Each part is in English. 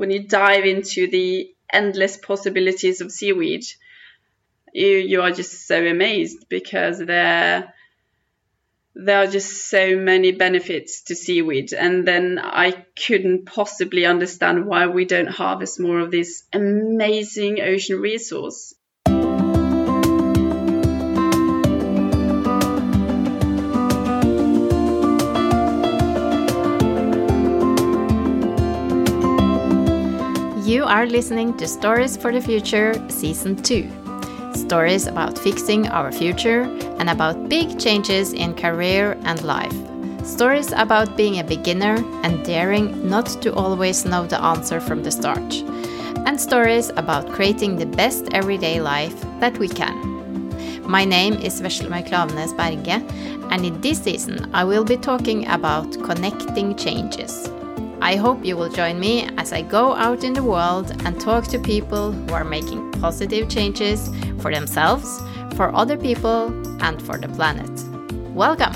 when you dive into the endless possibilities of seaweed, you, you are just so amazed because there there are just so many benefits to seaweed. And then i couldn't possibly understand why we don't harvest more of this amazing ocean resource You are listening to Stories for the Future Season 2. Stories about fixing our future and about big changes in career and life. Stories about being a beginner and daring not to always know the answer from the start. And stories about creating the best everyday life that we can. My name is Veslemøy Klavenes Berge, and in this season I will be talking about connecting changes. I hope you will join me as I go out in the world and talk to people who are making positive changes for themselves, for other people, and for the planet. Welcome!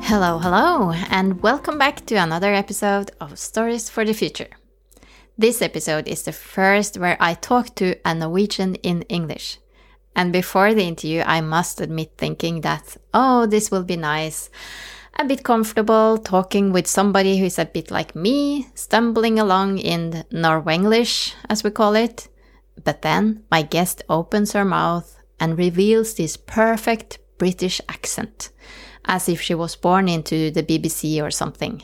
Hello, hello, and welcome back to another episode of Stories for the Future. This episode is the first where I talk to a Norwegian in English. And before the interview, I must admit thinking that, oh, this will be nice. A bit comfortable talking with somebody who is a bit like me, stumbling along in Norwenglish, as we call it. But then my guest opens her mouth and reveals this perfect British accent, as if she was born into the BBC or something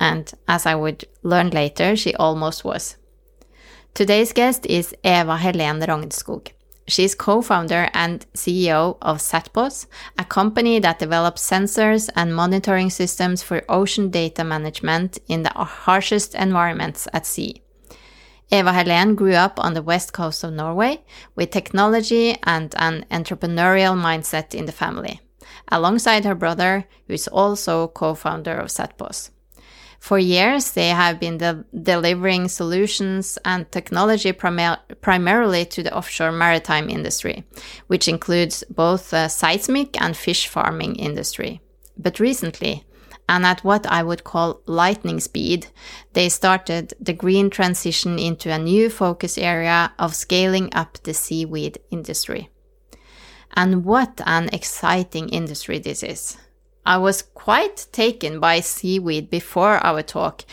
and as I would learn later, she almost was. Today's guest is Eva Helene Rognskog. is co founder and CEO of Satpos, a company that develops sensors and monitoring systems for ocean data management in the harshest environments at sea. Eva Helene grew up on the west coast of Norway with technology and an entrepreneurial mindset in the family, alongside her brother, who is also co founder of Satpos. For years, they have been de delivering solutions and technology primarily to the offshore maritime industry, which includes both the seismic and fish farming industry. But recently, and at what I would call lightning speed, they started the green transition into a new focus area of scaling up the seaweed industry. And what an exciting industry this is! I was quite taken by seaweed before our talk,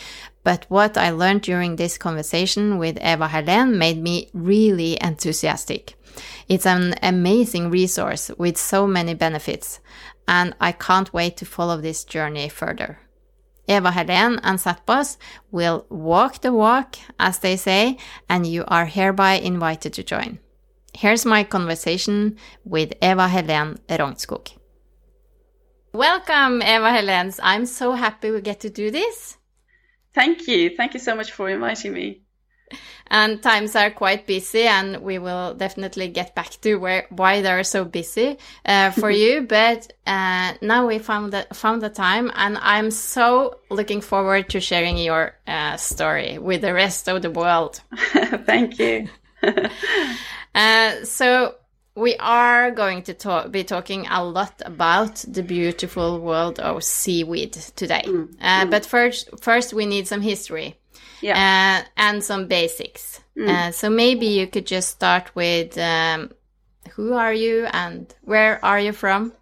but what I learned during this conversation with Eva Helen made me really enthusiastic. It's an amazing resource with so many benefits, and I can't wait to follow this journey further. Eva Helen and Satpos will walk the walk, as they say, and you are hereby invited to join. Here's my conversation with Eva Helen Rognskog. Welcome, Eva Helens. I'm so happy we get to do this. Thank you. Thank you so much for inviting me. And times are quite busy, and we will definitely get back to where why they're so busy uh, for you. But uh, now we found the, found the time, and I'm so looking forward to sharing your uh, story with the rest of the world. Thank you. Uh, so we are going to talk, be talking a lot about the beautiful world of seaweed today. Mm. Uh, mm. But first, first we need some history yeah. uh, and some basics. Mm. Uh, so maybe you could just start with um, who are you and where are you from?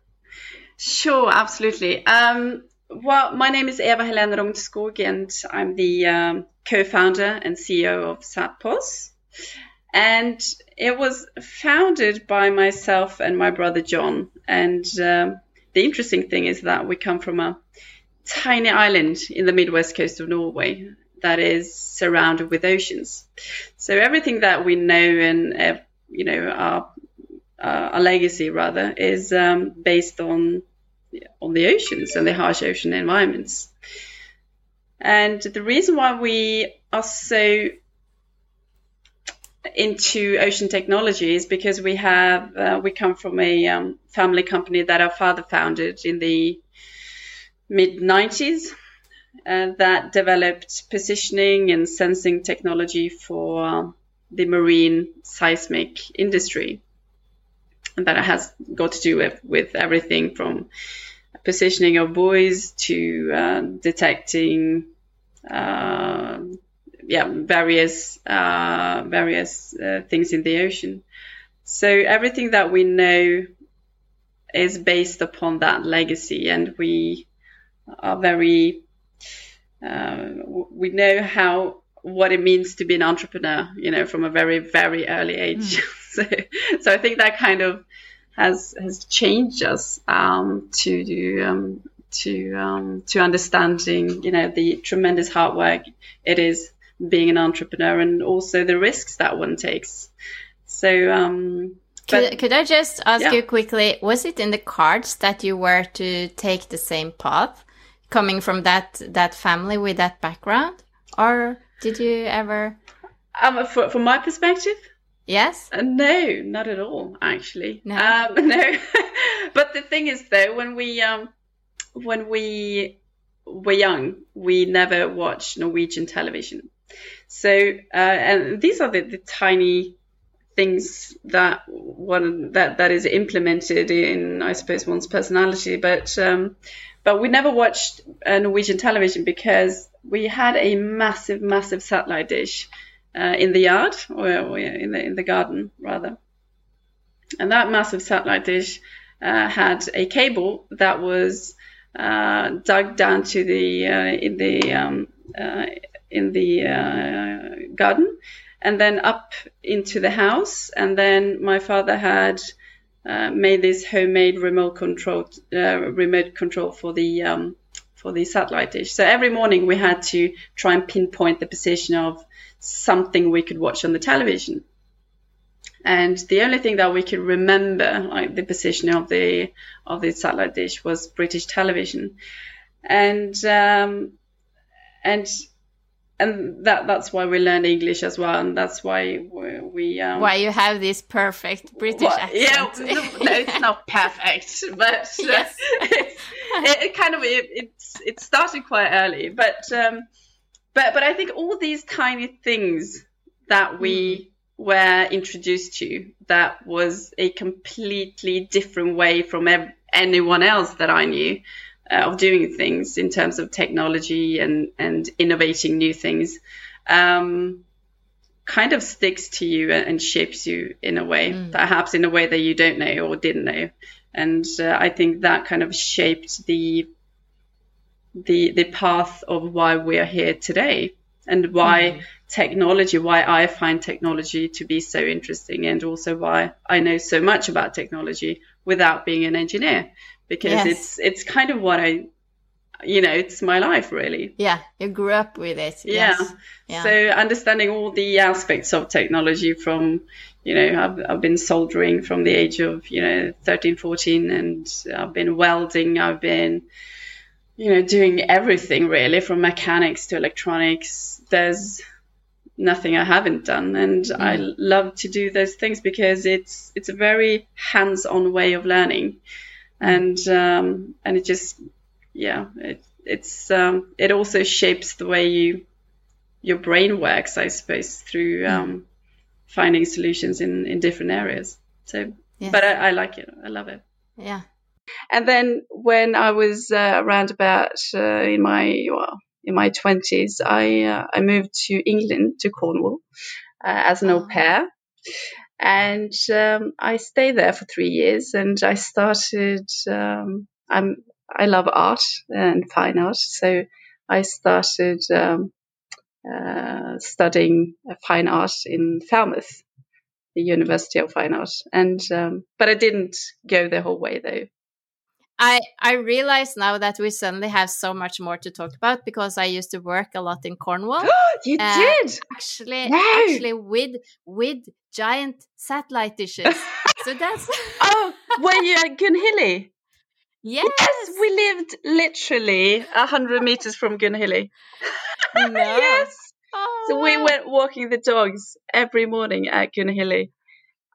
Sure, absolutely. Um, well, my name is Eva Helene Rognskog, and I'm the um, co-founder and CEO of Satpos. And it was founded by myself and my brother John. And um, the interesting thing is that we come from a tiny island in the midwest coast of Norway that is surrounded with oceans. So everything that we know and uh, you know our uh, legacy rather is um, based on on the oceans and the harsh ocean environments. And the reason why we are so into ocean technologies because we have uh, we come from a um, family company that our father founded in the mid 90s uh, that developed positioning and sensing technology for uh, the marine seismic industry and that has got to do with, with everything from positioning of buoys to uh, detecting uh, yeah various uh, various uh, things in the ocean. So everything that we know is based upon that legacy, and we are very uh, we know how what it means to be an entrepreneur, you know, from a very very early age. Mm. so, so I think that kind of has has changed us um, to um, to um, to understanding, you know, the tremendous hard work it is being an entrepreneur and also the risks that one takes. So, um, could, but, could I just ask yeah. you quickly, was it in the cards that you were to take the same path coming from that, that family with that background? Or did you ever? Um, for, from my perspective? Yes. Uh, no, not at all, actually. No. Um, no. but the thing is, though, when we um, when we were young, we never watched Norwegian television. So, uh, and these are the, the tiny things that one that that is implemented in, I suppose, one's personality. But um, but we never watched uh, Norwegian television because we had a massive, massive satellite dish uh, in the yard or, in the in the garden rather, and that massive satellite dish uh, had a cable that was uh, dug down to the uh, in the um, uh, in the uh, garden and then up into the house. And then my father had uh, made this homemade remote control uh, remote control for the um, for the satellite dish. So every morning we had to try and pinpoint the position of something we could watch on the television. And the only thing that we could remember, like the position of the of the satellite dish, was British television, and um, and and that that's why we learn English as well, and that's why we, we um, why you have this perfect British well, accent. Yeah, no, no, it's not perfect, but uh, it, it, kind of it, it's it started quite early, but um, but but I think all these tiny things that we mm. were introduced to that was a completely different way from ev- anyone else that I knew of doing things in terms of technology and and innovating new things um, kind of sticks to you and shapes you in a way mm. perhaps in a way that you don't know or didn't know and uh, i think that kind of shaped the the the path of why we're here today and why mm. technology why i find technology to be so interesting and also why i know so much about technology without being an engineer because yes. it's it's kind of what I you know it's my life really yeah you grew up with it yeah. Yes. yeah so understanding all the aspects of technology from you know I've, I've been soldering from the age of you know 13 14 and I've been welding I've been you know doing everything really from mechanics to electronics there's nothing I haven't done and mm. I love to do those things because it's it's a very hands-on way of learning and um, and it just yeah it, it's um, it also shapes the way you your brain works I suppose through mm. um, finding solutions in in different areas so yes. but I, I, like it I love it yeah and then when I was uh, around about uh, in my well in my 20s I uh, I moved to England to Cornwall uh, as an au ah. pair and um, I stayed there for three years. And I started. Um, I'm I love art and fine art, so I started um, uh, studying fine art in Falmouth, the University of Fine Art. And um, but I didn't go the whole way though. I I realize now that we suddenly have so much more to talk about because I used to work a lot in Cornwall. you uh, did actually no. actually with with giant satellite dishes. so that's oh, were you at Goonhilly? Yes. yes, we lived literally a hundred meters from Goonhilly. No. yes. Oh, so we went walking the dogs every morning at Goonhilly.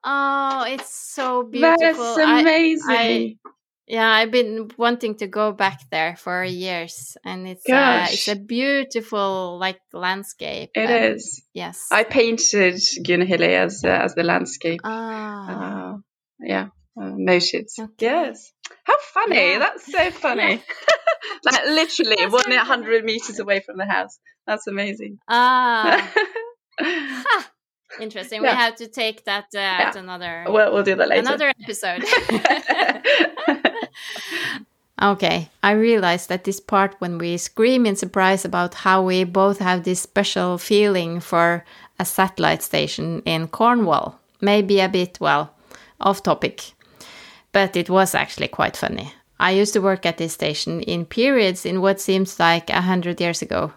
Oh, it's so beautiful. That's amazing. I, I, yeah, I've been wanting to go back there for years, and it's uh, it's a beautiful like landscape. It and, is. Yes, I painted Goonhilly as uh, as the landscape. Ah, uh, yeah. uh, motives. Okay. Yes. How funny! Yeah. That's so funny. like literally one hundred meters away from the house. That's amazing. Ah. Interesting. Yeah. We have to take that uh, yeah. at another. Well, we'll do that later. Another episode. Okay, I realized that this part when we scream in surprise about how we both have this special feeling for a satellite station in Cornwall. Maybe a bit well off topic, but it was actually quite funny. I used to work at this station in periods in what seems like a hundred years ago,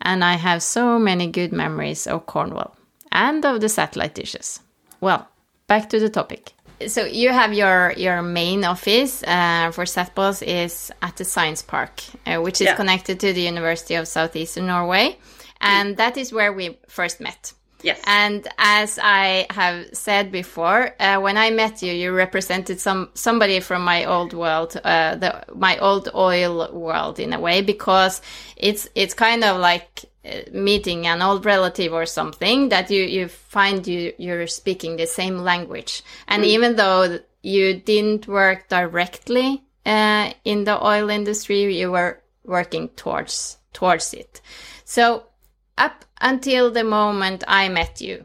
and I have so many good memories of Cornwall and of the satellite dishes. Well, back to the topic. So you have your your main office uh, for SatPos is at the Science Park, uh, which is yeah. connected to the University of Southeastern Norway, and mm. that is where we first met. Yes. And as I have said before, uh, when I met you, you represented some somebody from my old world, uh, the my old oil world in a way, because it's it's kind of like meeting an old relative or something that you you find you you're speaking the same language, and mm. even though you didn't work directly uh, in the oil industry, you were working towards towards it. So up until the moment I met you,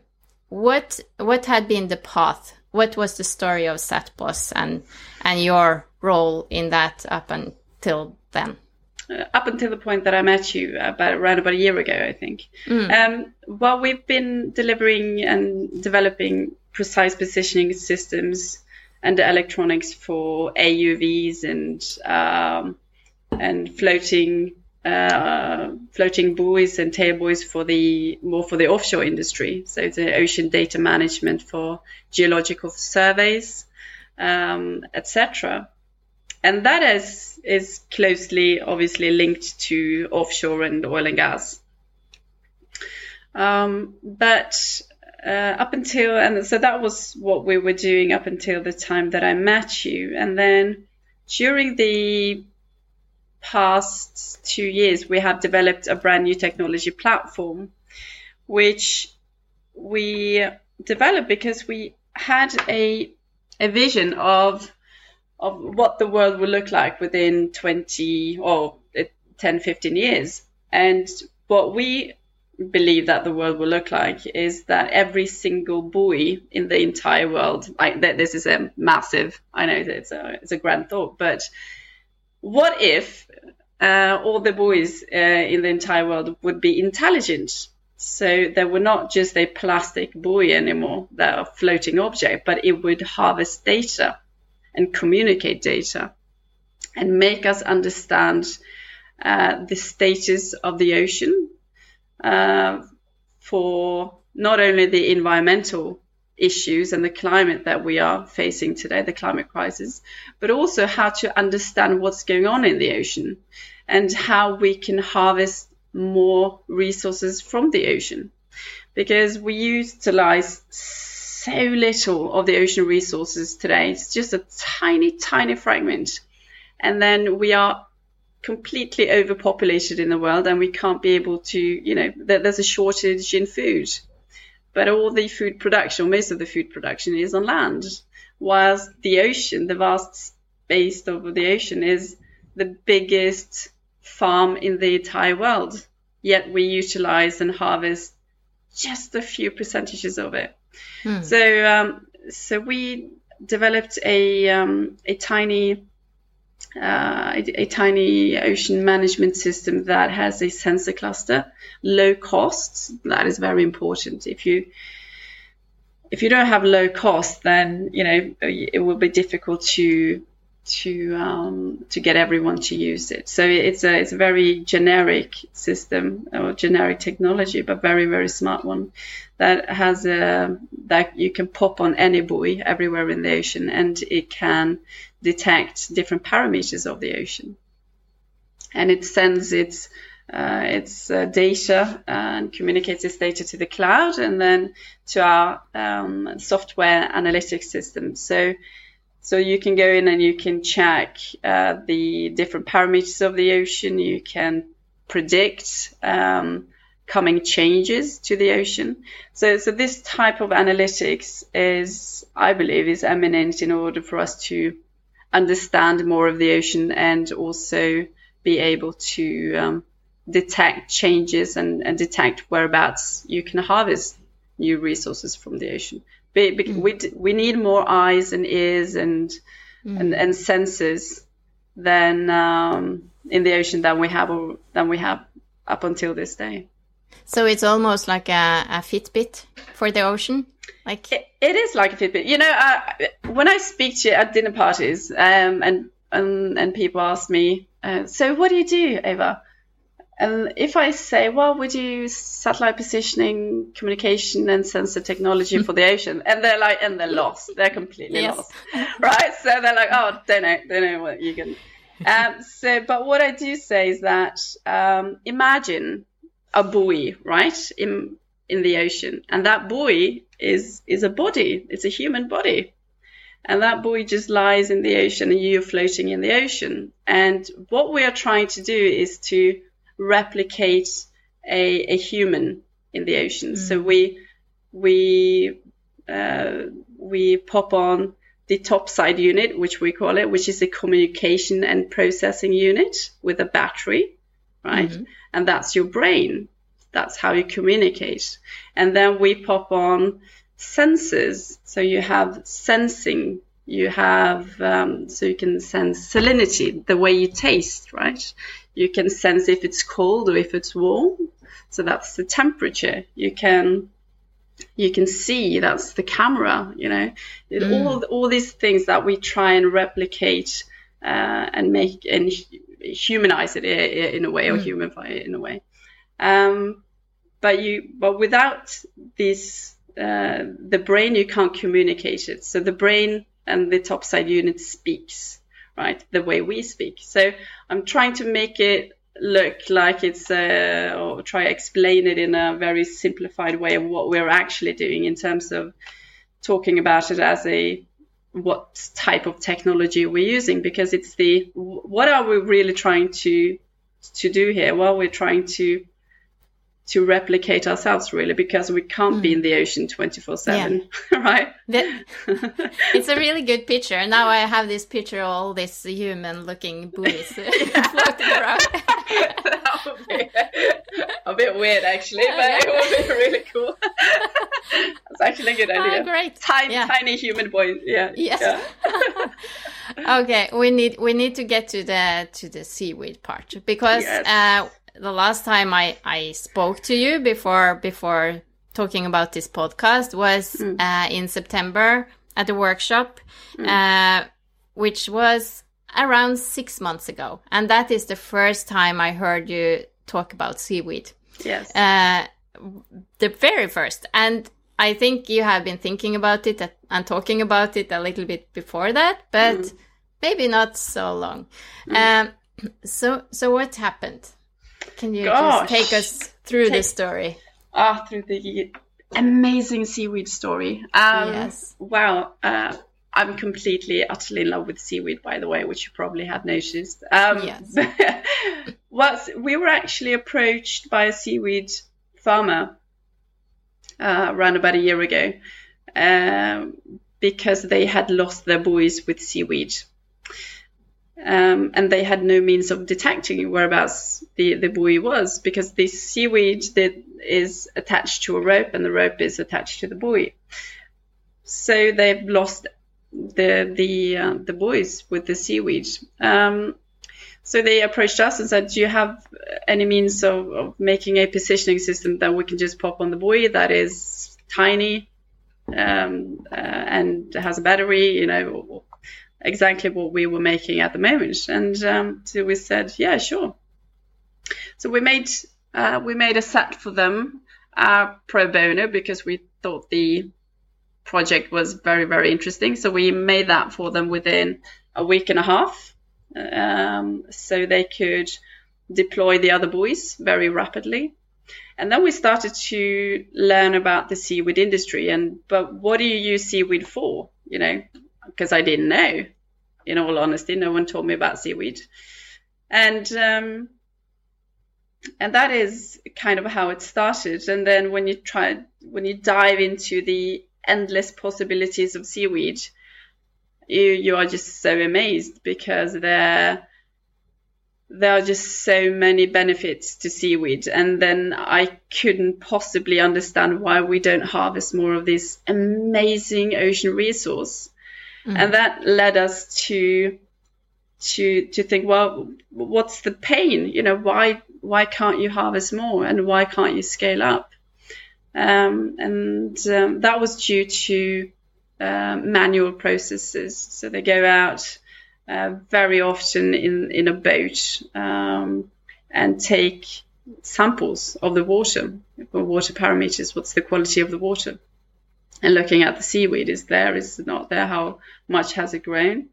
what what had been the path? What was the story of SatPos and and your role in that up until then? Up until the point that I met you about around about a year ago, I think. Mm. Um, well, we've been delivering and developing precise positioning systems and electronics for AUVs and um, and floating uh, floating buoys and tail buoys for the more for the offshore industry. So the ocean data management for geological surveys, um, etc. And that is is closely, obviously linked to offshore and oil and gas. Um, but uh, up until and so that was what we were doing up until the time that I met you, and then during the past two years, we have developed a brand new technology platform, which we developed because we had a a vision of of what the world will look like within 20 or 10 15 years and what we believe that the world will look like is that every single buoy in the entire world I, this is a massive i know it's a, it's a grand thought but what if uh, all the buoys uh, in the entire world would be intelligent? So they were not just a plastic buoy anymore, that a floating object, but it would harvest data and communicate data and make us understand uh, the status of the ocean uh, for not only the environmental issues and the climate that we are facing today, the climate crisis, but also how to understand what's going on in the ocean and how we can harvest more resources from the ocean. Because we utilize so little of the ocean resources today. It's just a tiny, tiny fragment. And then we are completely overpopulated in the world and we can't be able to, you know, there's a shortage in food but all the food production, most of the food production is on land, whilst the ocean, the vast space of the ocean, is the biggest farm in the entire world. Yet we utilize and harvest just a few percentages of it. Hmm. So, um, so we developed a um, a tiny uh, a, a, tiny ocean management system that has a sensor cluster, low costs. That is very important. If you if you don't have low cost, then you know it will be difficult to to um, to get everyone to use it. So it's a it's a very generic system or generic technology, but very very smart one that has a that you can pop on any buoy everywhere in the ocean, and it can detect different parameters of the ocean, and it sends its uh, its uh, data and communicates its data to the cloud and then to our um, software analytics system. So so you can go in and you can check uh, the different parameters of the ocean. You can predict um, coming changes to the ocean. So, so this type of analytics is, I believe, is eminent in order for us to understand more of the ocean and also be able to um, detect changes and, and detect whereabouts you can harvest new resources from the ocean. We, mm. we, we need more eyes and ears and mm. and, and senses than um, in the ocean than we have than we have up until this day. So it's almost like a, a Fitbit for the ocean. Like it, it is like a Fitbit. You know, uh, when I speak to at dinner parties, um, and and and people ask me, uh, so what do you do, Eva? And if I say, well, we do satellite positioning, communication, and sensor technology for the ocean, and they're like, and they're lost, they're completely yes. lost, right? So they're like, oh, don't know, don't know what you can. Um, so, but what I do say is that um, imagine a buoy, right, in in the ocean, and that buoy is is a body, it's a human body, and that buoy just lies in the ocean, and you're floating in the ocean. And what we are trying to do is to replicate a, a human in the ocean. Mm. So we we uh, we pop on the topside unit, which we call it, which is a communication and processing unit with a battery, right? Mm-hmm. And that's your brain. That's how you communicate. And then we pop on sensors. So you have sensing, you have, um, so you can sense salinity, the way you taste, right? You can sense if it's cold or if it's warm. So that's the temperature. You can you can see that's the camera. You know, mm. all all these things that we try and replicate uh, and make and humanize it in a way or mm. humanify it in a way. Um, but you but without this uh, the brain you can't communicate it. So the brain and the topside unit speaks right? The way we speak. So I'm trying to make it look like it's uh, or try to explain it in a very simplified way of what we're actually doing in terms of talking about it as a what type of technology we're using because it's the what are we really trying to to do here well we're trying to to replicate ourselves really because we can't mm. be in the ocean 24 7 right? That, it's a really good picture. Now i have this picture of all these human looking buoys floating around. That would be a bit weird actually but it would be really cool. That's actually a good ah, idea. oh, great. Tiny yeah. tiny human boys yeah yes. yeah. okay we need we need to get to the to the seaweed part because yes. uh the last time I, I spoke to you before before talking about this podcast was mm. uh, in September at the workshop, mm. uh, which was around six months ago, and that is the first time I heard you talk about seaweed. Yes, uh, the very first, and I think you have been thinking about it and talking about it a little bit before that, but mm. maybe not so long. Hmm. Um, so, so what happened? Can you Gosh. just take us through take, the story? Ah, through the amazing seaweed story. Um, yes. Wow. Uh, I'm completely, utterly in love with seaweed, by the way, which you probably have noticed. Um, yes. well, we were actually approached by a seaweed farmer uh, around about a year ago um, because they had lost their buoys with seaweed um, and they had no means of detecting whereabouts the, the buoy was because the seaweed that is attached to a rope and the rope is attached to the buoy. So they've lost the the uh, the buoys with the seaweed. Um, so they approached us and said, "Do you have any means of, of, making a positioning system that we can just pop on the buoy that is tiny um, uh, and has a battery, you know, exactly what we were making at the moment. And um, so we said, yeah, sure. So we made uh, we made a set for them uh, pro bono because we thought the project was very very interesting. So we made that for them within a week and a half, um, so they could deploy the other buoys very rapidly. And then we started to learn about the seaweed industry and but what do you use seaweed for? You know, because I didn't know. In all honesty, no one told me about seaweed. And um, and that is kind of how it started. And then when you try, when you dive into the endless possibilities of seaweed, you you are just so amazed because there there are just so many benefits to seaweed and then i couldn't possibly understand why we don't harvest more of this amazing ocean resource mm. and that led us to to to think well what's the pain? You know why why can't you harvest more? And why can't you scale up? Um, and um, that was due to uh, manual processes. So they go out uh, very often in in a boat um, and take samples of the water water parameters. What's the quality of the water and looking at the seaweed is there is not there how much has it grown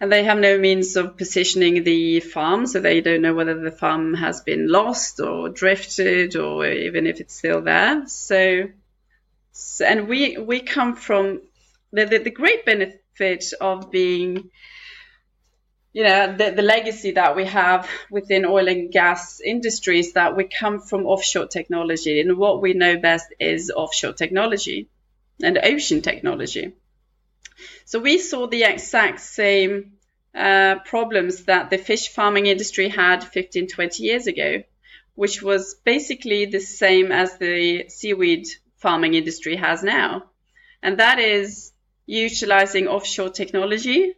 and they have no means of positioning the farm, so they don't know whether the farm has been lost or drifted or even if it's still there. So, so and we we come from the, the, the great benefit of being you know the, the legacy that we have within oil and gas industries that we come from offshore technology and what we know best is offshore technology and ocean technology so we saw the exact same uh, problems that the fish farming industry had 15, 20 years ago, which was basically the same as the seaweed farming industry has now. And that is utilizing offshore technology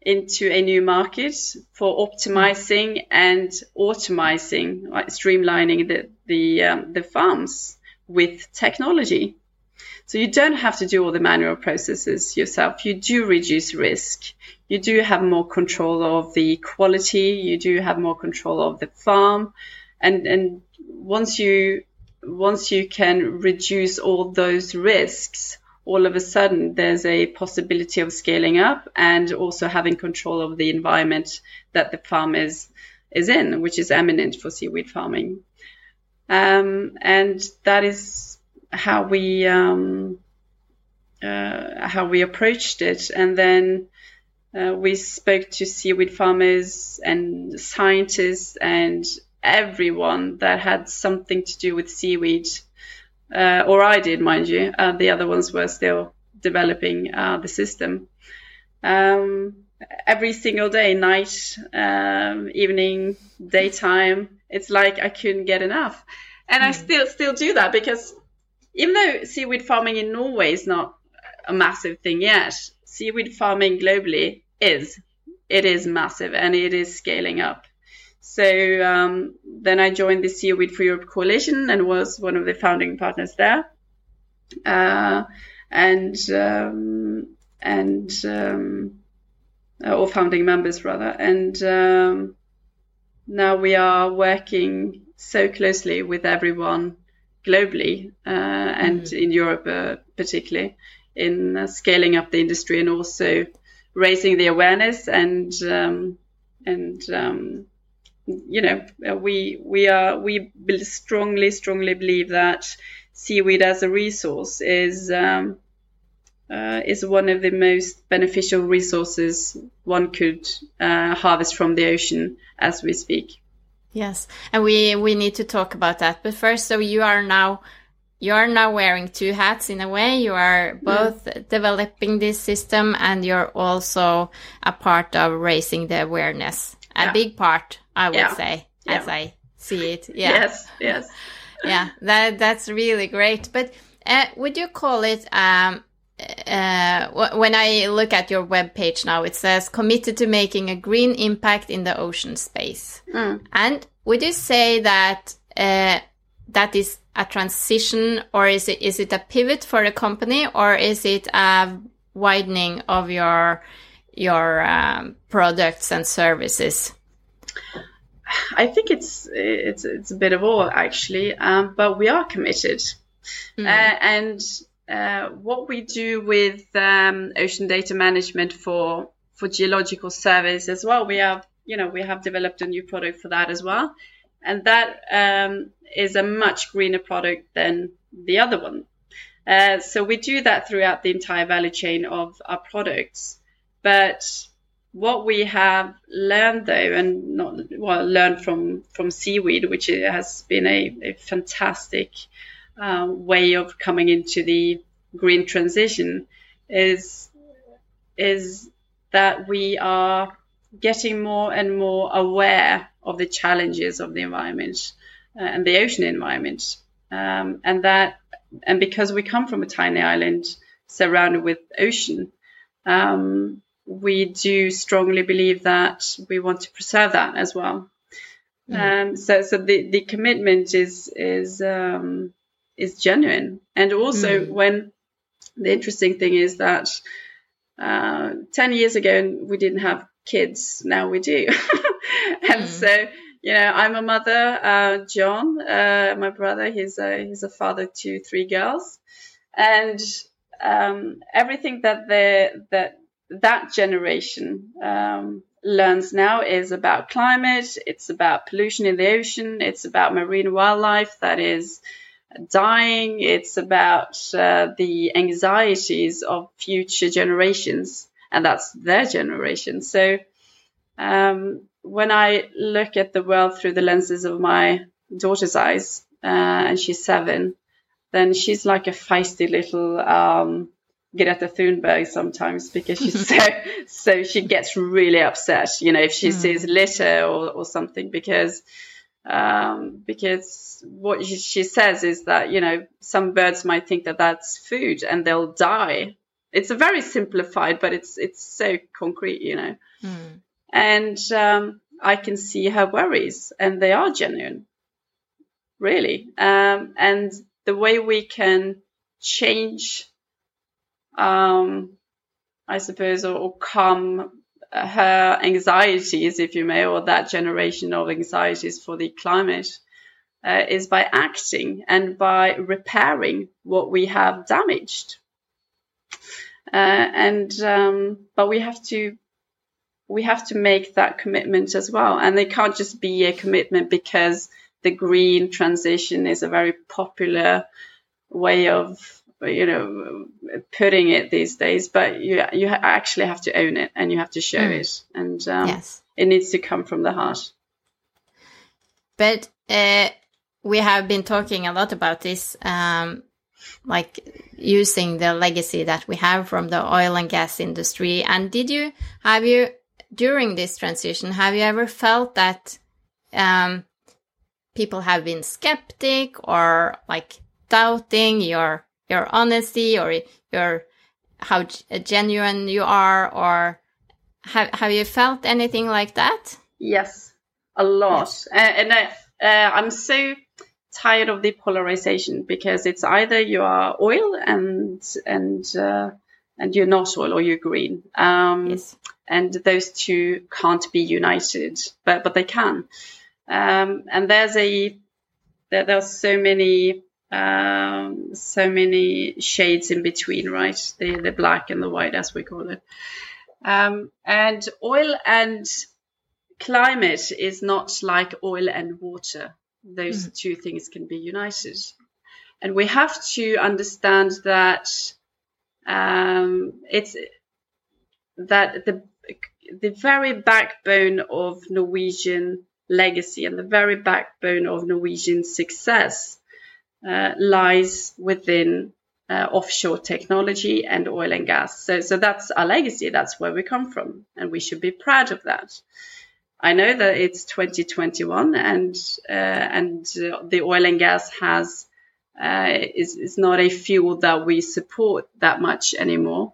into a new market for optimizing and automizing, like streamlining the the, um, the farms with technology. So you don't have to do all the manual processes yourself. You do reduce risk. You do have more control of the quality. You do have more control of the farm. And, and once you, once you can reduce all those risks, all of a sudden there's a possibility of scaling up and also having control of the environment that the farm is, is in, which is eminent for seaweed farming. Um, and that is how we um, uh, how we approached it, and then uh, we spoke to seaweed farmers and scientists and everyone that had something to do with seaweed, uh, or I did, mind you. Uh, the other ones were still developing uh, the system. Um, every single day, night, um, evening, daytime, it's like I couldn't get enough, and mm. I hmm. still still do that because even though seaweed farming in Norway is not a massive thing yet, seaweed farming globally is. It is massive and it is scaling up. So um, then I joined the Seaweed for Europe coalition and was one of the founding partners there. Uh, and um, and um, uh, or founding members rather. And um, now we are working so closely with everyone globally uh, and mm. in Europe uh, particularly in uh, scaling up the industry and also raising the awareness and um, and um, you know we we are we strongly strongly believe that seaweed as a resource is um, uh, is one of the most beneficial resources one could uh, harvest from the ocean as we speak. Yes, and we we need to talk about that. But first, so you are now you are now wearing two hats in a way. You are both mm. developing this system and you're also a part of raising the awareness. A yeah. big part, I would yeah. say, yeah. as I see it. Yeah. Yes, yes. yeah, that that's really great. But uh, would you call it um, uh, when I look at your web page now, it says committed to making a green impact in the ocean space. Mm. And would you say that uh, that is a transition, or is it is it a pivot for the company, or is it a widening of your your um, products and services? I think it's it's it's a bit of all actually, um, but we are committed, mm. uh, and uh, what we do with um, ocean data management for for geological surveys as well. We have you know we have developed a new product for that as well, and that um, is a much greener product than the other one. Uh, so we do that throughout the entire value chain of our products, but what we have learned though, and not well learned from from seaweed, which has been a, a fantastic uh, way of coming into the green transition, is is that we are getting more and more aware of the challenges of the environment uh, and the ocean environment, um, and that and because we come from a tiny island surrounded with ocean. Um, we do strongly believe that we want to preserve that as well. Mm. Um, so, so the, the commitment is is um, is genuine, and also mm. when the interesting thing is that uh, ten years ago we didn't have kids, now we do, and mm. so you know I'm a mother. Uh, John, uh, my brother, he's a he's a father to three girls, and um, everything that the that that generation um, learns now is about climate, it's about pollution in the ocean, it's about marine wildlife that is dying, it's about uh, the anxieties of future generations, and that's their generation. So um, when I look at the world through the lenses of my daughter's eyes, uh, and she's seven, then she's like a feisty little um, Greta Thunberg sometimes because she's so so she gets really upset, you know, if she mm. sees litter or, or something because um, because what she says is that you know some birds might think that that's food and they'll die. It's a very simplified, but it's it's so concrete, you know. Mm. And um, I can see her worries, and they are genuine, really. Um, and the way we can change um, I suppose, or, or calm her anxieties, if you may, or that generation of anxieties for the climate, uh, is by acting and by repairing what we have damaged. Uh, and um, but we have to we have to make that commitment as well, and it can't just be a commitment because the green transition is a very popular way of you know putting it these days but you you actually have to own it and you have to show mm. it and um, yes. it needs to come from the heart but uh, we have been talking a lot about this um, like using the legacy that we have from the oil and gas industry and did you have you during this transition have you ever felt that um, people have been skeptic or like doubting your your honesty or your how genuine you are or have have you felt anything like that yes a lot yes. Uh, and I, uh, i'm so tired of the polarization because it's either you are oil and and uh, and you're not oil or you're green um, yes. and those two can't be united but but they can um, and there's a there, there are so many um, so many shades in between, right? The the black and the white, as we call it. Um, and oil and climate is not like oil and water. Those mm. two things can be united, and we have to understand that um, it's that the the very backbone of Norwegian legacy and the very backbone of Norwegian success uh, lies within uh, offshore technology and oil and gas. So, so that's our legacy. That's where we come from, and we should be proud of that. I know that it's 2021, and uh, and uh, the oil and gas has uh, is is not a fuel that we support that much anymore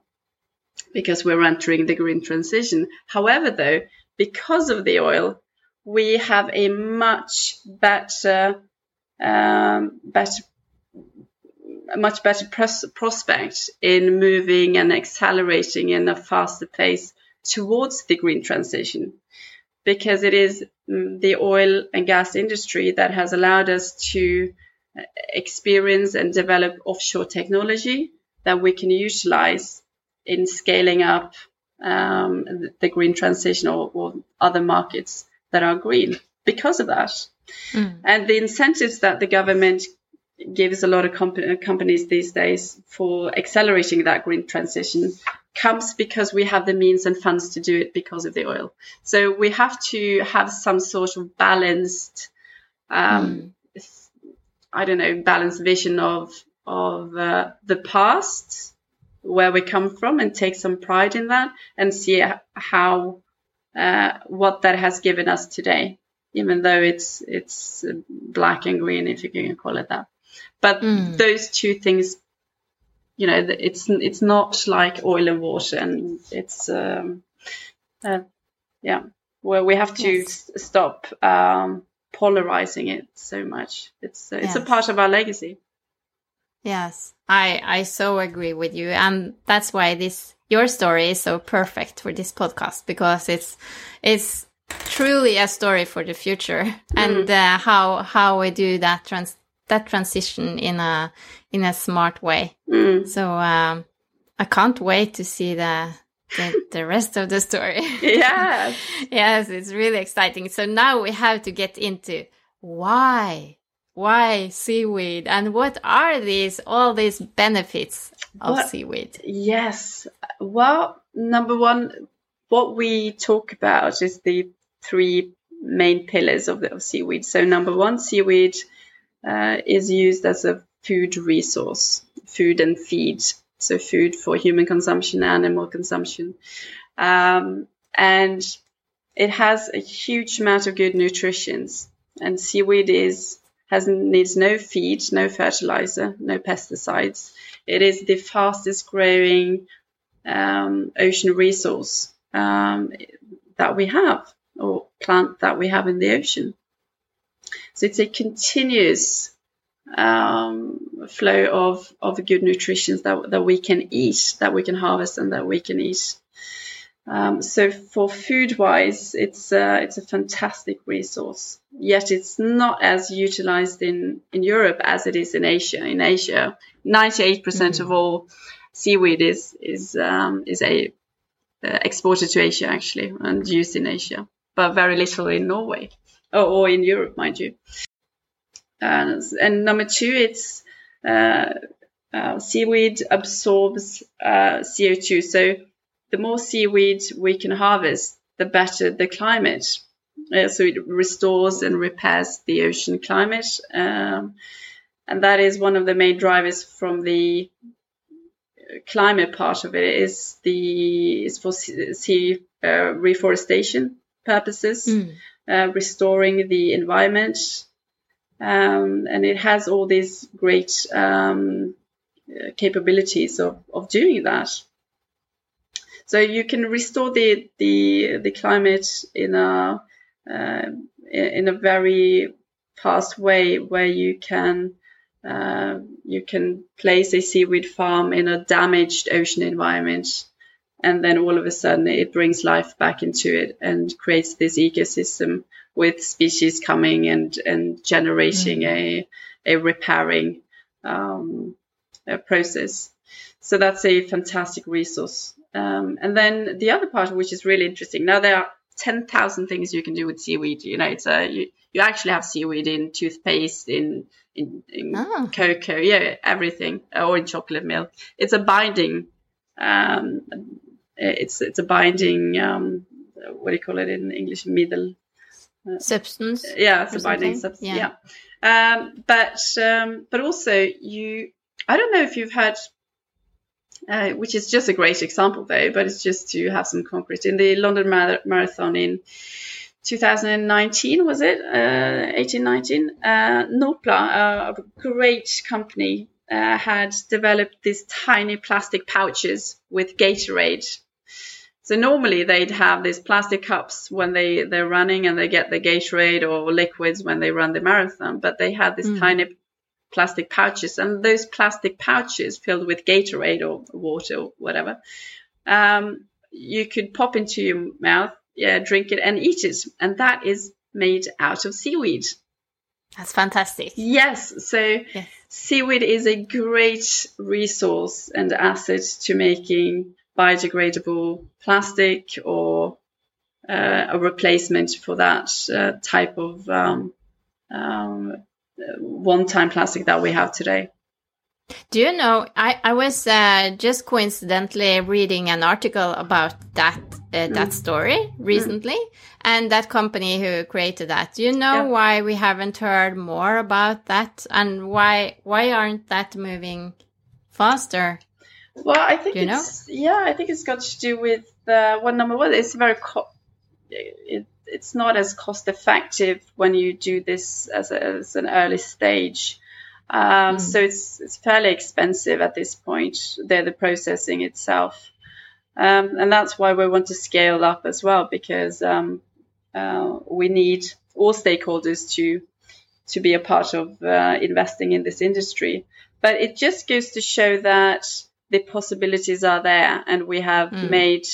because we're entering the green transition. However, though, because of the oil, we have a much better um, much better pros- prospect in moving and accelerating in a faster pace towards the green transition because it is mm, the oil and gas industry that has allowed us to uh, experience and develop offshore technology that we can utilize in scaling up um, the green transition or, or, other markets that are green because of that. Mm. And the incentives that the government gives a lot of comp- companies these days for accelerating that green transition comes because we have the means and funds to do it because of the oil. So we have to have some sort of balanced, um, mm. I don't know, balanced vision of of uh, the past, where we come from, and take some pride in that, and see how uh, what that has given us today, even though it's it's black and green, if you can call it that. But mm. those two things you know, it's it's not like oil and water, and it's um, uh, yeah, where we have to yes. stop um, polarizing it so much. It's uh, it's yes. a part of our legacy. Yes, I I so agree with you, and that's why this your story is so perfect for this podcast because it's it's truly a story for the future mm. and uh, how how we do that trans that transition in a in a smart way. Mm. So um, I can't wait to see the the, the rest of the story. Yeah. yes, it's really exciting. So now we have to get into why why seaweed and what are these all these benefits of what, seaweed yes well number one what we talk about is the three main pillars of, the, of seaweed so number one seaweed uh, is used as a food resource, food and feed. So food for human consumption, animal consumption. Um, and it has a huge amount of good nutrients. And seaweed is has needs no feed, no fertilizer, no pesticides. It is the fastest growing um, ocean resource um, that we have, or plant that we have in the ocean. So it's a continuous um, flow of, of good nutrition that, that we can eat, that we can harvest and that we can eat. Um, so for food wise, it's uh, it's a fantastic resource. Yet it's not as utilized in, in Europe as it is in Asia. In Asia, 98% mm-hmm. of all seaweed is is um, is a uh, exported to Asia actually and used in Asia, but very little in Norway or, or in Europe, mind you. Uh, and number two, it's uh, uh, seaweed absorbs uh, CO2. So the more seaweed we can harvest, the better the climate. Uh, so it restores and repairs the ocean climate. Um, and that is one of the main drivers from the climate part of it is the is for sea reforestation purposes. Mm uh, restoring the environment. Um, and it has all these great um, capabilities of, of doing that. So you can restore the the, the climate in a uh, in a very fast way, where you can uh, you can place a seaweed farm in a damaged ocean environment and then all of a sudden it brings life back into it and creates this ecosystem with species coming and and generating mm. a a repairing um, a process. So that's a fantastic resource. Um, and then the other part, which is really interesting, now there are ten thousand things you can do with seaweed. You know, it's a you, you actually have seaweed in toothpaste, in in, in oh. cocoa, yeah, everything, or in chocolate milk. It's a binding um, it's it's a binding um, what do you call it in English? Middle. Uh, substance yeah it's a binding substance yeah, yeah. Um, but um, but also you I don't know if you've heard uh, which is just a great example though but it's just to have some concrete. In the London Mar- Marathon in 2019 was it? Uh, 1819 uh, Notpla a great company uh, had developed these tiny plastic pouches with Gatorade so normally they'd have these plastic cups when they they're running and they get the Gatorade or liquids when they run the marathon, but they had these mm. tiny plastic pouches and those plastic pouches filled with Gatorade or water or whatever. Um, you could pop into your mouth, yeah, drink it and eat it, and that is made out of seaweed. That's fantastic. Yes, so yes. seaweed is a great resource and asset to making biodegradable plastic or uh, a replacement for that uh, type of um, um, one-time plastic that we have today. Do you know? I I was uh, just coincidentally reading an article about that uh, that mm. story recently, mm. and that company who created that. Do you know yeah. why we haven't heard more about that, and why why aren't that moving faster? Well, I think it's know? yeah, I think it's got to do with uh, well, number one, it's very co- it, it's not as cost effective when you do this as, a, as an early stage. Um, mm. So it's it's fairly expensive at this point. They're the processing itself, um, and that's why we want to scale up as well because um, uh, we need all stakeholders to to be a part of uh, investing in this industry. But it just goes to show that the possibilities are there, and we have mm. made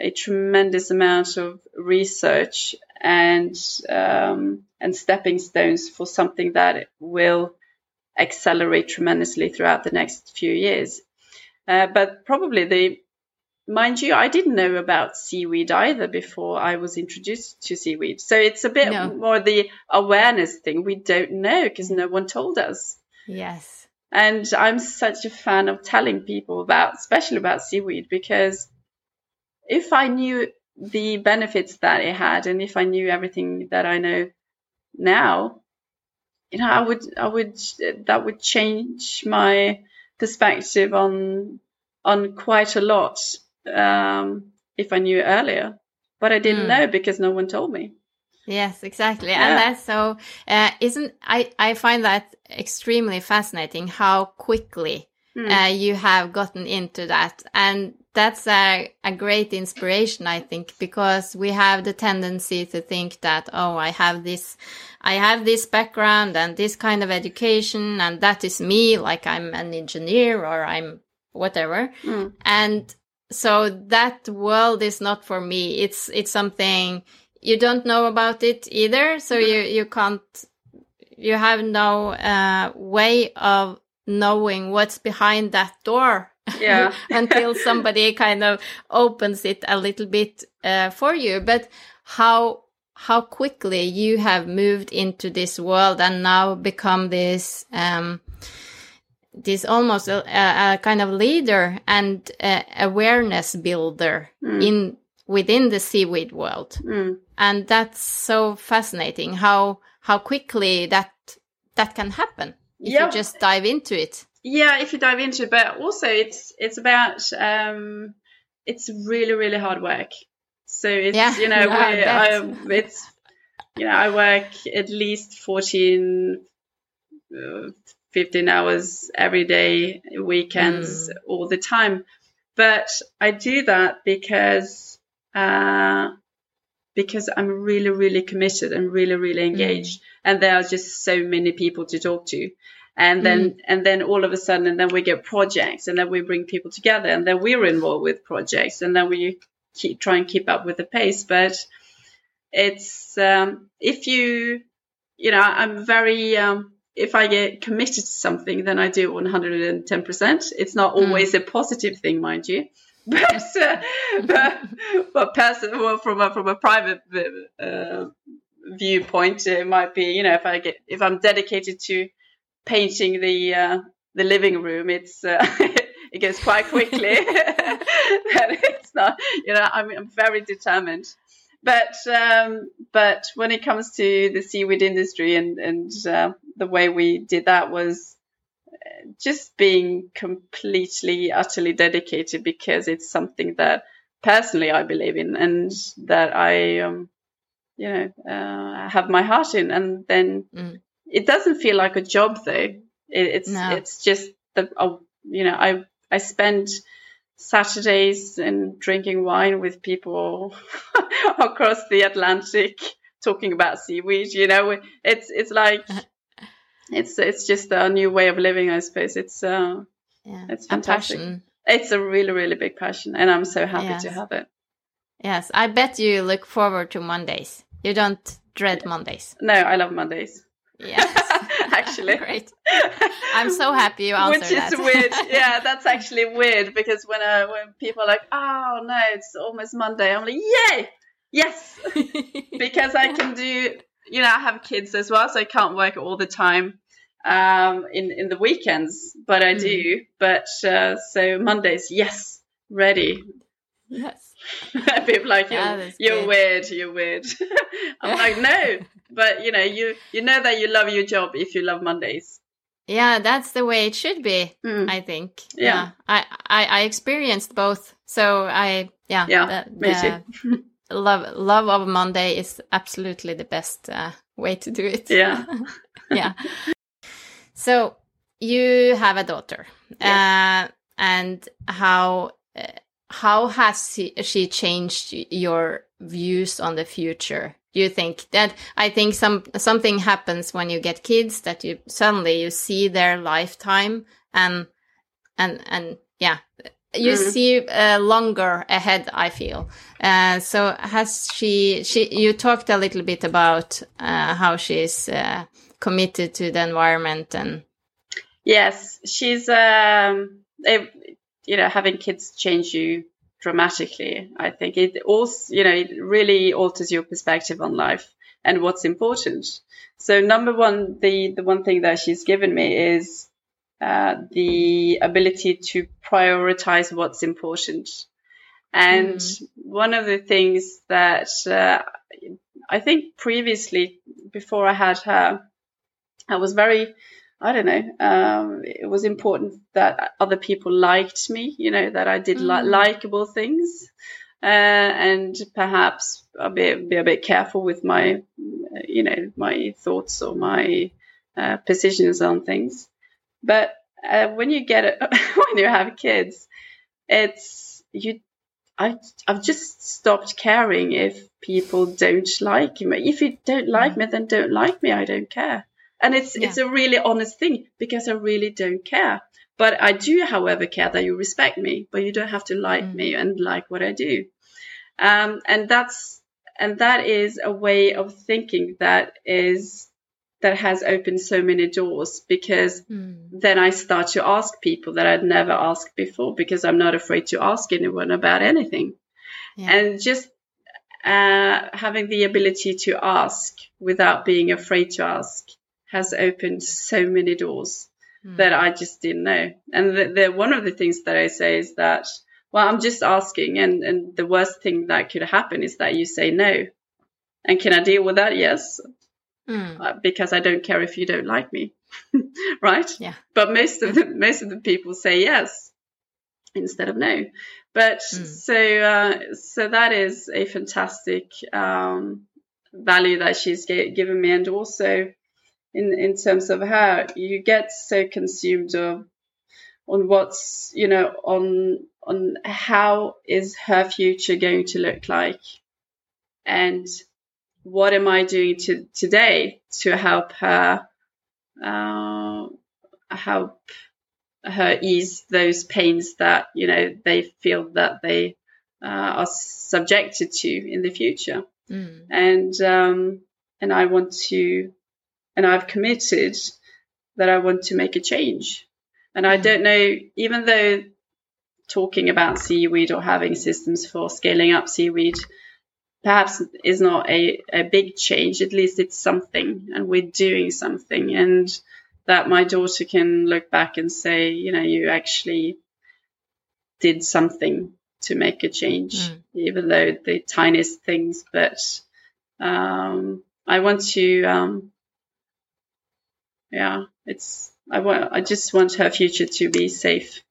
a tremendous amount of research and um, and stepping stones for something that will accelerate tremendously throughout the next few years. Uh, but probably the mind you, I didn't know about seaweed either before I was introduced to seaweed. So it's a bit no. more the awareness thing. We don't know because no one told us. Yes. And I'm such a fan of telling people about, especially about seaweed, because if I knew the benefits that it had and if I knew everything that I know now, you know, I would, I would, that would change my perspective on, on quite a lot, um, if I knew earlier. But I didn't mm. know because no one told me. Yes, exactly. Yeah. And that's so, uh, isn't, I, I find that extremely fascinating how quickly mm. uh, you have gotten into that. And that's a, a great inspiration, I think, because we have the tendency to think that, oh, I have this, I have this background and this kind of education and that is me, like I'm an engineer or I'm whatever. Mm. And so that world is not for me. It's, it's something you don't know about it either. So you, you can't, you have no, uh, way of knowing what's behind that door yeah until somebody kind of opens it a little bit uh, for you but how how quickly you have moved into this world and now become this um, this almost a, a, kind of leader and awareness builder mm. in within the seaweed world mm. and that's so fascinating how how quickly that that can happen if yep. you just dive into it yeah, if you dive into it, but also it's it's about um, it's really really hard work. So it's yeah, you know yeah, I, it's you know I work at least 14, uh, 15 hours every day, weekends, mm. all the time. But I do that because uh, because I'm really really committed and really really mm. engaged, mm. and there are just so many people to talk to and then mm. and then all of a sudden and then we get projects and then we bring people together and then we're involved with projects and then we keep try and keep up with the pace but it's um, if you you know i'm very um, if i get committed to something then i do 110% it's not mm. always mm. a positive thing mind you but uh, but, but person, well, from a from a private uh, viewpoint it might be you know if i get if i'm dedicated to painting the uh, the living room, it's uh, it goes quite quickly. it's not, you know, I'm, I'm very determined. But um, but when it comes to the seaweed industry and and uh, the way we did that was just being completely utterly dedicated because it's something that personally I believe in and that I um, you know uh, have my heart in and then mm it doesn't feel like a job though. It, it's no. it's just the uh, you know I I spend Saturdays and drinking wine with people across the Atlantic talking about seaweed. You know, it's it's like it's it's just a new way of living. I suppose it's uh yeah. it's fantastic. It's a really really big passion, and I'm so happy yes. to have it. Yes, I bet you look forward to Mondays. You don't dread Mondays. No, I love Mondays. Yes, actually. Great. I'm so happy you answered Which is that. weird. Yeah, that's actually weird because when uh, when people are like, "Oh no, it's almost Monday," I'm like, "Yay, yes!" because I can do. You know, I have kids as well, so I can't work all the time. um, in in the weekends, but I do. But uh, so Mondays, yes, ready. Yes. People like you're, Yeah, you're good. weird, you're weird. I'm like no, but you know you you know that you love your job if you love Mondays. Yeah, that's the way it should be. Mm. I think. Yeah. I, I I experienced both, so I yeah. Yeah, the- me the love love of Monday is absolutely the best uh, way to do it. Yeah. yeah. So you have a daughter, uh, and how uh, how has she, she changed your views on the future? You think that I think some something happens when you get kids that you suddenly you see their lifetime and and and yeah you Mhm. see uh, longer ahead i feel uh, so has she she you talked a little bit about uh, how she's uh, committed to the environment and Yes, she's um, it, you know, having kids change you dramatically. I think it also, you know, it really alters your perspective on life and what's important. So number one, the the one thing that she's given me is uh, the ability to prioritize what's important. And one of the things that uh, I think previously, before I had her, I was very I don't know. Um, it was important that other people liked me, you know, that I did li- Mm. likable things, uh, and perhaps I'll be, be a bit careful with my, you know, my thoughts or my uh, positions on things. But uh, when you get it, when you have kids, it's you. I I've just stopped caring if people don't like me. If you don't like me, then don't like me. I don't care and it's Yeah. it's a really honest thing because I really don't care. But I do, however, care that you respect me, but you don't have to like Mm. me and like what I do. Um, and that's and that is a way of thinking that is that has opened so many doors because Mm. then I start to ask people that I'd never asked before because I'm not afraid to ask anyone about anything Yeah. and just uh, having the ability to ask without being afraid to ask has opened so many doors Mm. that I just didn't know. And the, the, one of the things that I say is that, well, I'm just asking, and, and the worst thing that could happen is that you say no. And can I deal with that? Yes, Mm. uh, because I don't care if you don't like me, right? Yeah. But most of the most of the people say yes instead of no. But Mm. so uh, so that is a fantastic um, value that she's g- given me, and also in in terms of her, you get so consumed of on what's you know on on how is her future going to look like, and what am I doing to, today to help her uh, help her ease those pains that you know they feel that they uh, are subjected to in the future? Mm. and um, and I want to and I've committed that I want to make a change. And I don't know even though talking about seaweed or having systems for scaling up seaweed perhaps is not a, a big change at least it's something and we're doing something and that my daughter can look back and say you know you actually did something to make a change Mm. even though the tiniest things but um, i want to um, yeah it's i want i just want her future to be safe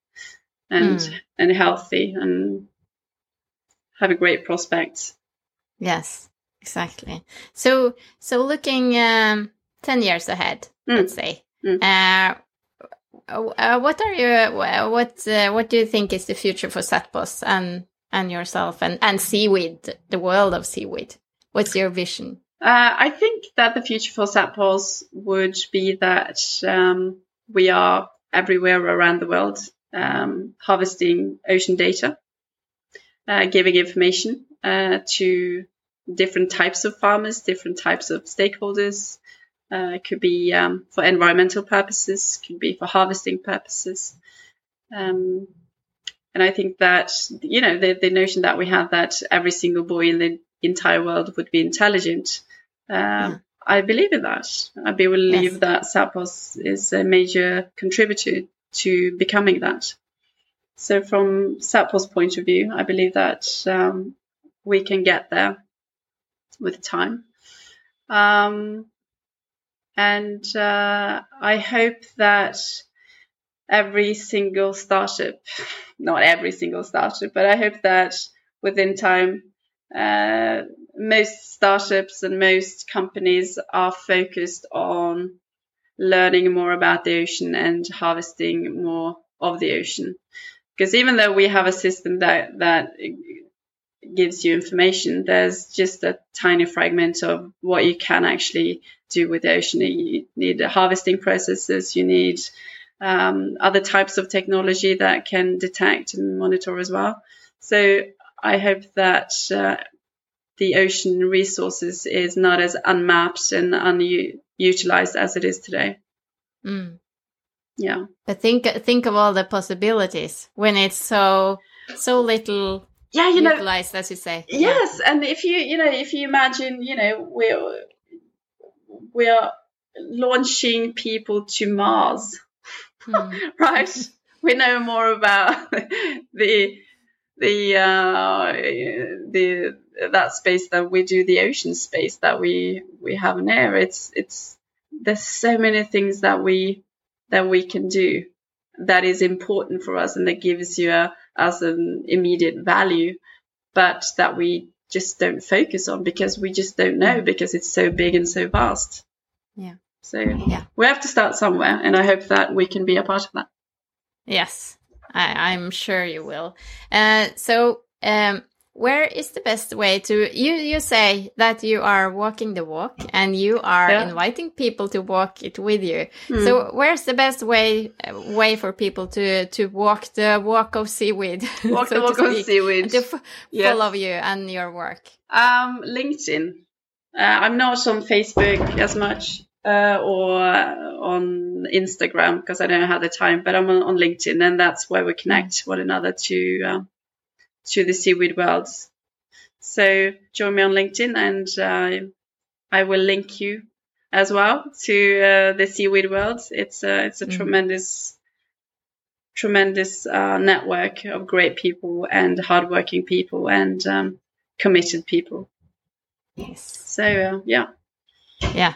and Mm. and healthy and have a great prospect Yes, exactly. So, so looking um, ten years ahead, Mm. let's say, Mm. uh, uh, what are you? What uh, what do you think is the future for Satpos and and yourself and and seaweed, the world of seaweed? What's your vision? Uh, I think that the future for Satpos would be that um, we are everywhere around the world um, harvesting ocean data, uh, giving information uh, to different types of farmers, different types of stakeholders. Uh, it could be um, for environmental purposes, could be for harvesting purposes. Um, and I think that, you know, the, the notion that we have that every single buoy in the entire world would be intelligent, um, Yeah. I believe in that. I believe Yes. that Sapos is a major contributor to becoming that. So, from Sapos' point of view, I believe that um, we can get there with time. Um, and uh, I hope that every single startup, not every single startup, but I hope that within time, uh, most startups and most companies are focused on learning more about the ocean and harvesting more of the ocean. Because even though we have a system that that gives you information, there's just a tiny fragment of what you can actually do with the ocean. You need harvesting processes, you need um, other types of technology that can detect and monitor as well. So I hope that uh, the ocean resources is not as unmapped and unutilized as it is today. Mm. Yeah. But think think of all the possibilities when it's so so little Yeah, you know, utilized, as you say. Yes, and if you you know if you imagine you know we're we're launching people to Mars, Hmm. right? We know more about the the uh, the that space that we do the ocean space that we we have in air. It's it's there's so many things that we that we can do that is important for us and that gives you a, as an immediate value, but that we just don't focus on because we just don't know because it's so big and so vast. Yeah. So Yeah. we have to start somewhere, and I hope that we can be a part of that. Yes, I, I'm sure you will. Uh, so, um, where is the best way to you? You say that you are walking the walk, and you are Yeah. inviting people to walk it with you. Hmm. So, where's the best way uh, way for people to to walk the walk of seaweed? Walk so the walk of seaweed. To Yes. follow you and your work. Um, LinkedIn. Uh, I'm not on Facebook as much uh, or uh, on Instagram because I don't have the time, but I'm on, on LinkedIn, and that's where we connect one another to um, to the seaweed worlds. So join me on LinkedIn, and uh, I will link you as well to uh, the seaweed worlds. It's a it's a Mhm. tremendous tremendous uh, network of great people and hardworking people and um, committed people. Yes. So uh, yeah, Yeah.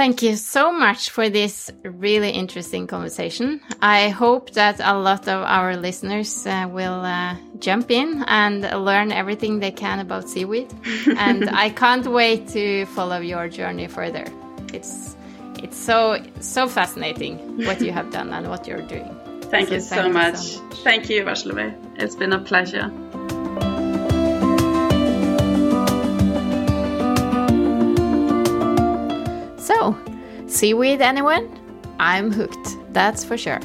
Thank you so much for this really interesting conversation. I hope that a lot of our listeners uh, will uh, jump in and learn everything they can about seaweed. and I can't wait to follow your journey further. It's it's so so fascinating what you have done and what you're doing. thank So you so thank you so much. Thank you, Vashlove. It's been a pleasure. Seaweed, anyone? I'm hooked, that's for sure.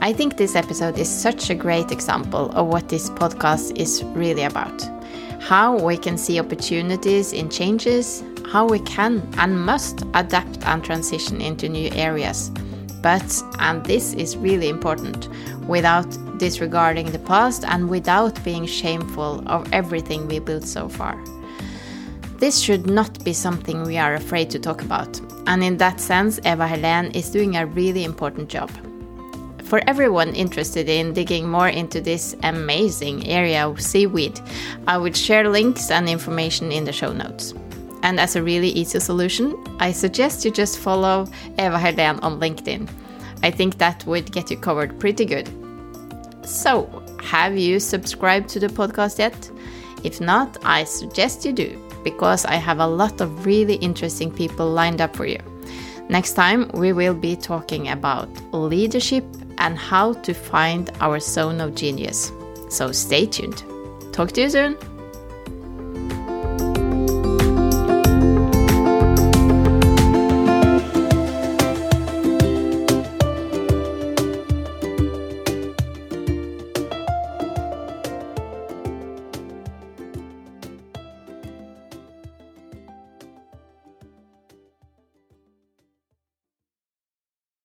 I think this episode is such a great example of what this podcast is really about. How we can see opportunities in changes, how we can and must adapt and transition into new areas. But, and this is really important, without disregarding the past and without being shameful of everything we built so far. This should not be something we are afraid to talk about, and in that sense, Eva Helene is doing a really important job. For everyone interested in digging more into this amazing area of seaweed, I would share links and information in the show notes. And as a really easy solution, I suggest you just follow Eva Helene on LinkedIn. I think that would get you covered pretty good. So, have you subscribed to the podcast yet? If not, I suggest you do, because I have a lot of really interesting people lined up for you. Next time, we will be talking about leadership and how to find our zone of genius. So stay tuned. Talk to you soon.